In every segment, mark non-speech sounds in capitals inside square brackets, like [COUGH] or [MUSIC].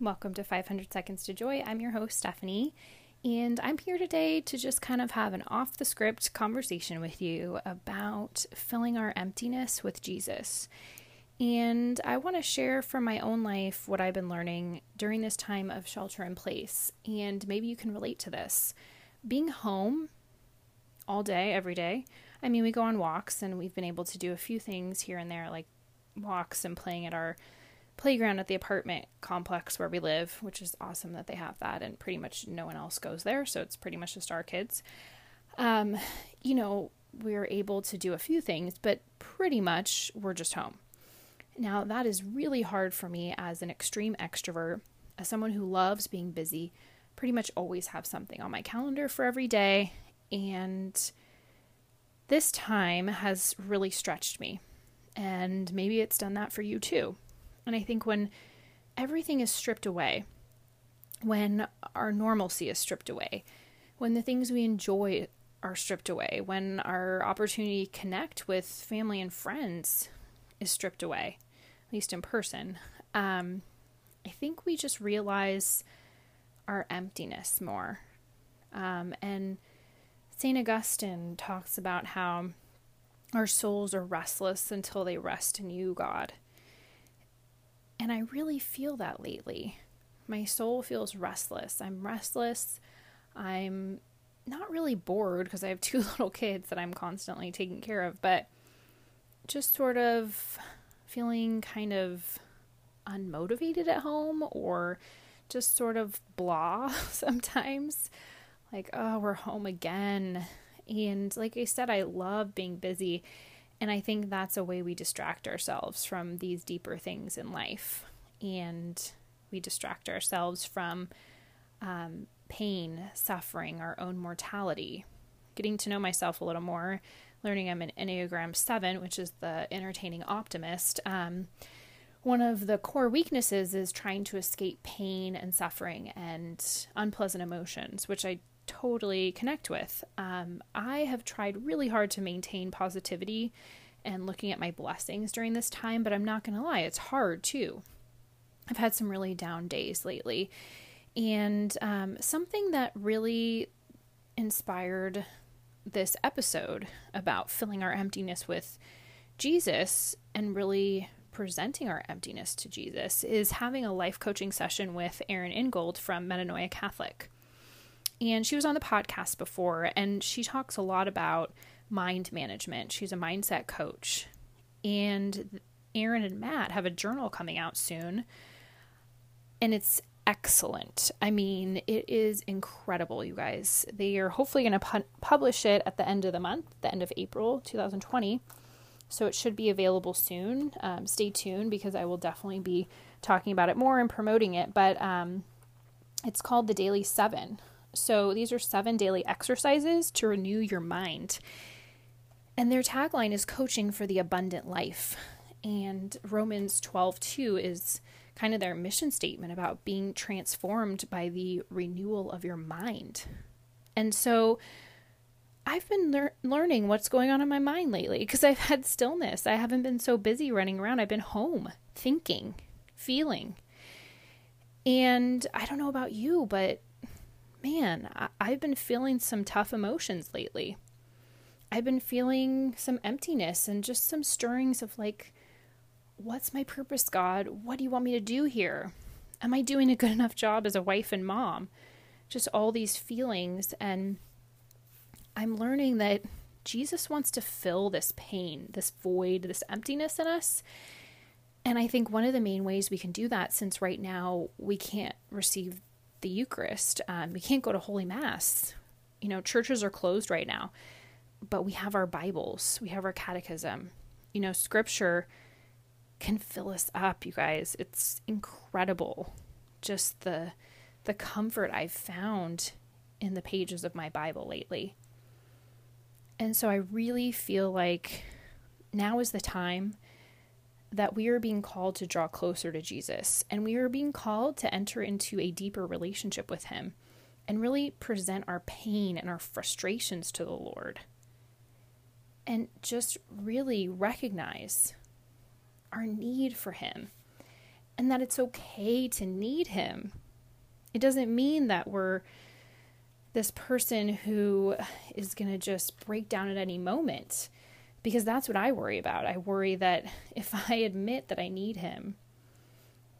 Welcome to 500 Seconds to Joy. I'm your host, Stephanie, and I'm here today to just kind of have an off the script conversation with you about filling our emptiness with Jesus. And I want to share from my own life what I've been learning during this time of shelter in place. And maybe you can relate to this. Being home all day, every day, I mean, we go on walks and we've been able to do a few things here and there, like walks and playing at our playground at the apartment complex where we live, which is awesome that they have that, and pretty much no one else goes there, so it's pretty much just our kids. Um, you know, we are able to do a few things, but pretty much we're just home. Now, that is really hard for me as an extreme extrovert, as someone who loves being busy, pretty much always have something on my calendar for every day, and this time has really stretched me. And maybe it's done that for you too. And I think when everything is stripped away, when our normalcy is stripped away, when the things we enjoy are stripped away, when our opportunity to connect with family and friends is stripped away, at least in person, um, I think we just realize our emptiness more. Um, and St. Augustine talks about how our souls are restless until they rest in you, God. And I really feel that lately. My soul feels restless. I'm restless. I'm not really bored because I have two [LAUGHS] little kids that I'm constantly taking care of, but just sort of feeling kind of unmotivated at home or just sort of blah [LAUGHS] sometimes. Like, oh, we're home again. And like I said, I love being busy and I think that's a way we distract ourselves from these deeper things in life. And we distract ourselves from um, pain, suffering, our own mortality. Getting to know myself a little more, learning I'm an Enneagram 7, which is the entertaining optimist. Um, one of the core weaknesses is trying to escape pain and suffering and unpleasant emotions, which I totally connect with. Um, I have tried really hard to maintain positivity and looking at my blessings during this time, but I'm not going to lie, it's hard too. I've had some really down days lately. And um, something that really inspired this episode about filling our emptiness with Jesus and really presenting our emptiness to Jesus is having a life coaching session with Erin Ingold from Metanoia Catholic. And she was on the podcast before, and she talks a lot about mind management. She's a mindset coach. And Erin and Matt have a journal coming out soon, and it's excellent. I mean, it is incredible, you guys. They are hopefully going to pu- publish it at the end of the month, the end of April 2020. So it should be available soon. Um, stay tuned because I will definitely be talking about it more and promoting it. But um, it's called the Daily Seven. So these are seven daily exercises to renew your mind. And their tagline is coaching for the abundant life. And Romans 12 2 is kind of their mission statement about being transformed by the renewal of your mind. And so I've been lear- learning what's going on in my mind lately because I've had stillness. I haven't been so busy running around. I've been home thinking, feeling. And I don't know about you, but man, I- I've been feeling some tough emotions lately. I've been feeling some emptiness and just some stirrings of like, what's my purpose, God? What do you want me to do here? Am I doing a good enough job as a wife and mom? Just all these feelings. And I'm learning that Jesus wants to fill this pain, this void, this emptiness in us. And I think one of the main ways we can do that, since right now we can't receive the Eucharist. Um, we can't go to Holy Mass. You know, churches are closed right now, but we have our Bibles, we have our catechism. You know, scripture can fill us up, you guys. It's incredible. Just the the comfort I've found in the pages of my Bible lately. And so I really feel like now is the time that we are being called to draw closer to Jesus and we are being called to enter into a deeper relationship with Him and really present our pain and our frustrations to the Lord. And just really recognize our need for Him and that it's okay to need Him. It doesn't mean that we're this person who is going to just break down at any moment because that's what I worry about. I worry that [LAUGHS] if I admit that I need him,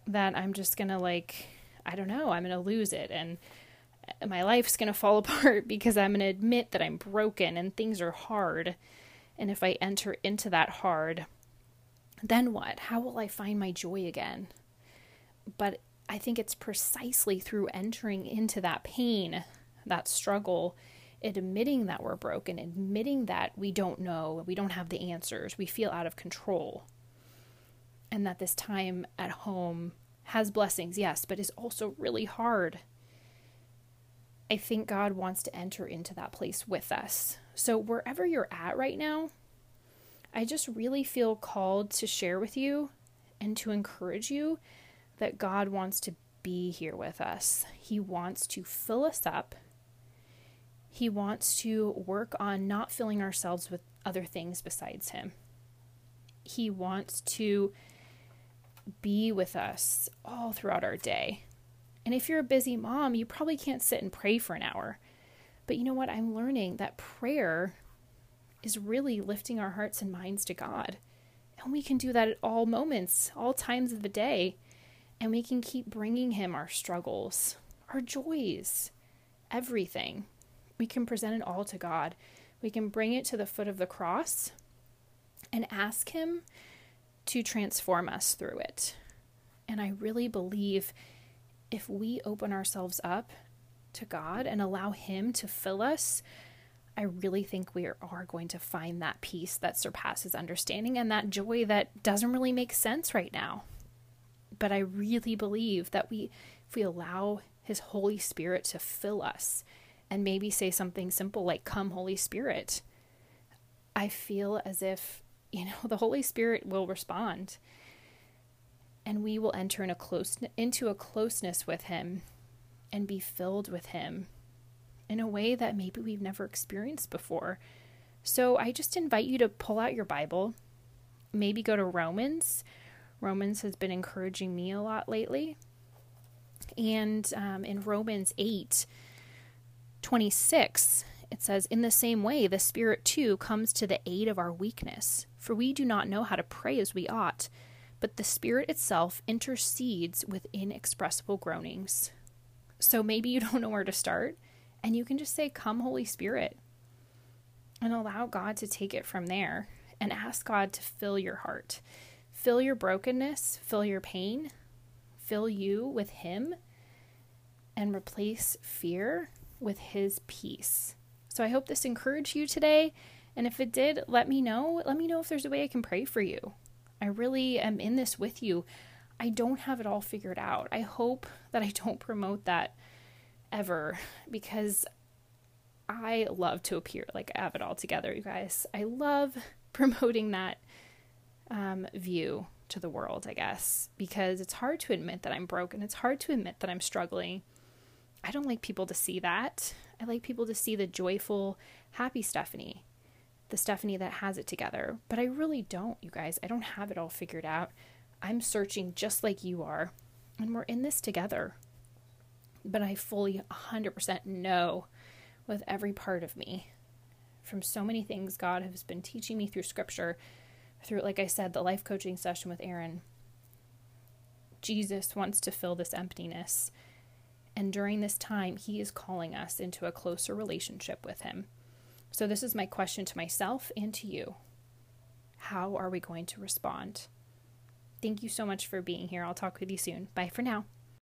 that I'm just going to like I don't know, I'm going to lose it and uh, my life's going to fall [LAUGHS] apart because I'm going to admit that I'm broken and things are hard. And if I enter into that hard, then what? How will I find my joy again? But I think it's precisely through entering into that pain, that struggle, admitting that we're broken, admitting that we don't know, we don't have the answers, we feel out of control. And that this time at home has blessings, yes, but is also really hard. I think God wants to enter into that place with us. So, wherever you're at right now, I just really feel called to share with you and to encourage you that God wants to be here with us. He wants to fill us up. He wants to work on not filling ourselves with other things besides Him. He wants to be with us all throughout our day. And if you're a busy mom, you probably can't sit and pray for an hour. But you know what? I'm learning that prayer is really lifting our hearts and minds to God. And we can do that at all moments, all times of the day. And we can keep bringing Him our struggles, our joys, everything. We can present it all to God. We can bring it to the foot of the cross and ask Him to transform us through it. And I really believe if we open ourselves up to God and allow Him to fill us, I really think we are going to find that peace that surpasses understanding and that joy that doesn't really make sense right now but I really believe that we, if we allow His Holy Spirit to fill us and maybe say something simple like, Come, Holy Spirit, I feel as if, you know, [LAUGHS] the Holy Spirit will respond and we will enter in a close, into a closeness with Him and be filled with Him in a way that maybe we've never experienced before. So I just invite you to pull out your Bible, maybe go to Romans Romans has been encouraging me a lot lately. And um, in Romans 8 26, it says, In the same way, the Spirit too comes to the aid of our weakness, for we do not know how to pray as we ought, but the Spirit itself intercedes with inexpressible groanings. So maybe you [LAUGHS] don't know where to start, and you can just say, Come, Holy Spirit, and allow God to take it from there and ask God to fill your heart. Fill your brokenness, fill your pain, fill you with Him, and replace fear with His peace. So I hope this encouraged you today. And if it did, let me know. Let me know if there's a way I can pray for you. I really am in this with you. I don't have it all figured out. I hope that I don't promote that ever because I love to appear like I have it all together, you guys. I love [LAUGHS] promoting that um, view to the world, I guess, because it's hard to admit that I'm broken. It's hard to admit that I'm struggling. I don't like people to see that. I like people to see the joyful, happy Stephanie, the Stephanie that has it together. But I really don't, you guys. I don't have it all figured out. I'm searching just like you are, and we're in this together. But I fully 100% know with every part of me from so many things God has been teaching me through scripture through, like I said, the life coaching session with Erin, Jesus wants to fill this emptiness. And during this time, he is calling us into a closer relationship with him. So, this is my question to myself and to you How are we going to respond? Thank you so much for being here. I'll talk with you soon. Bye for now.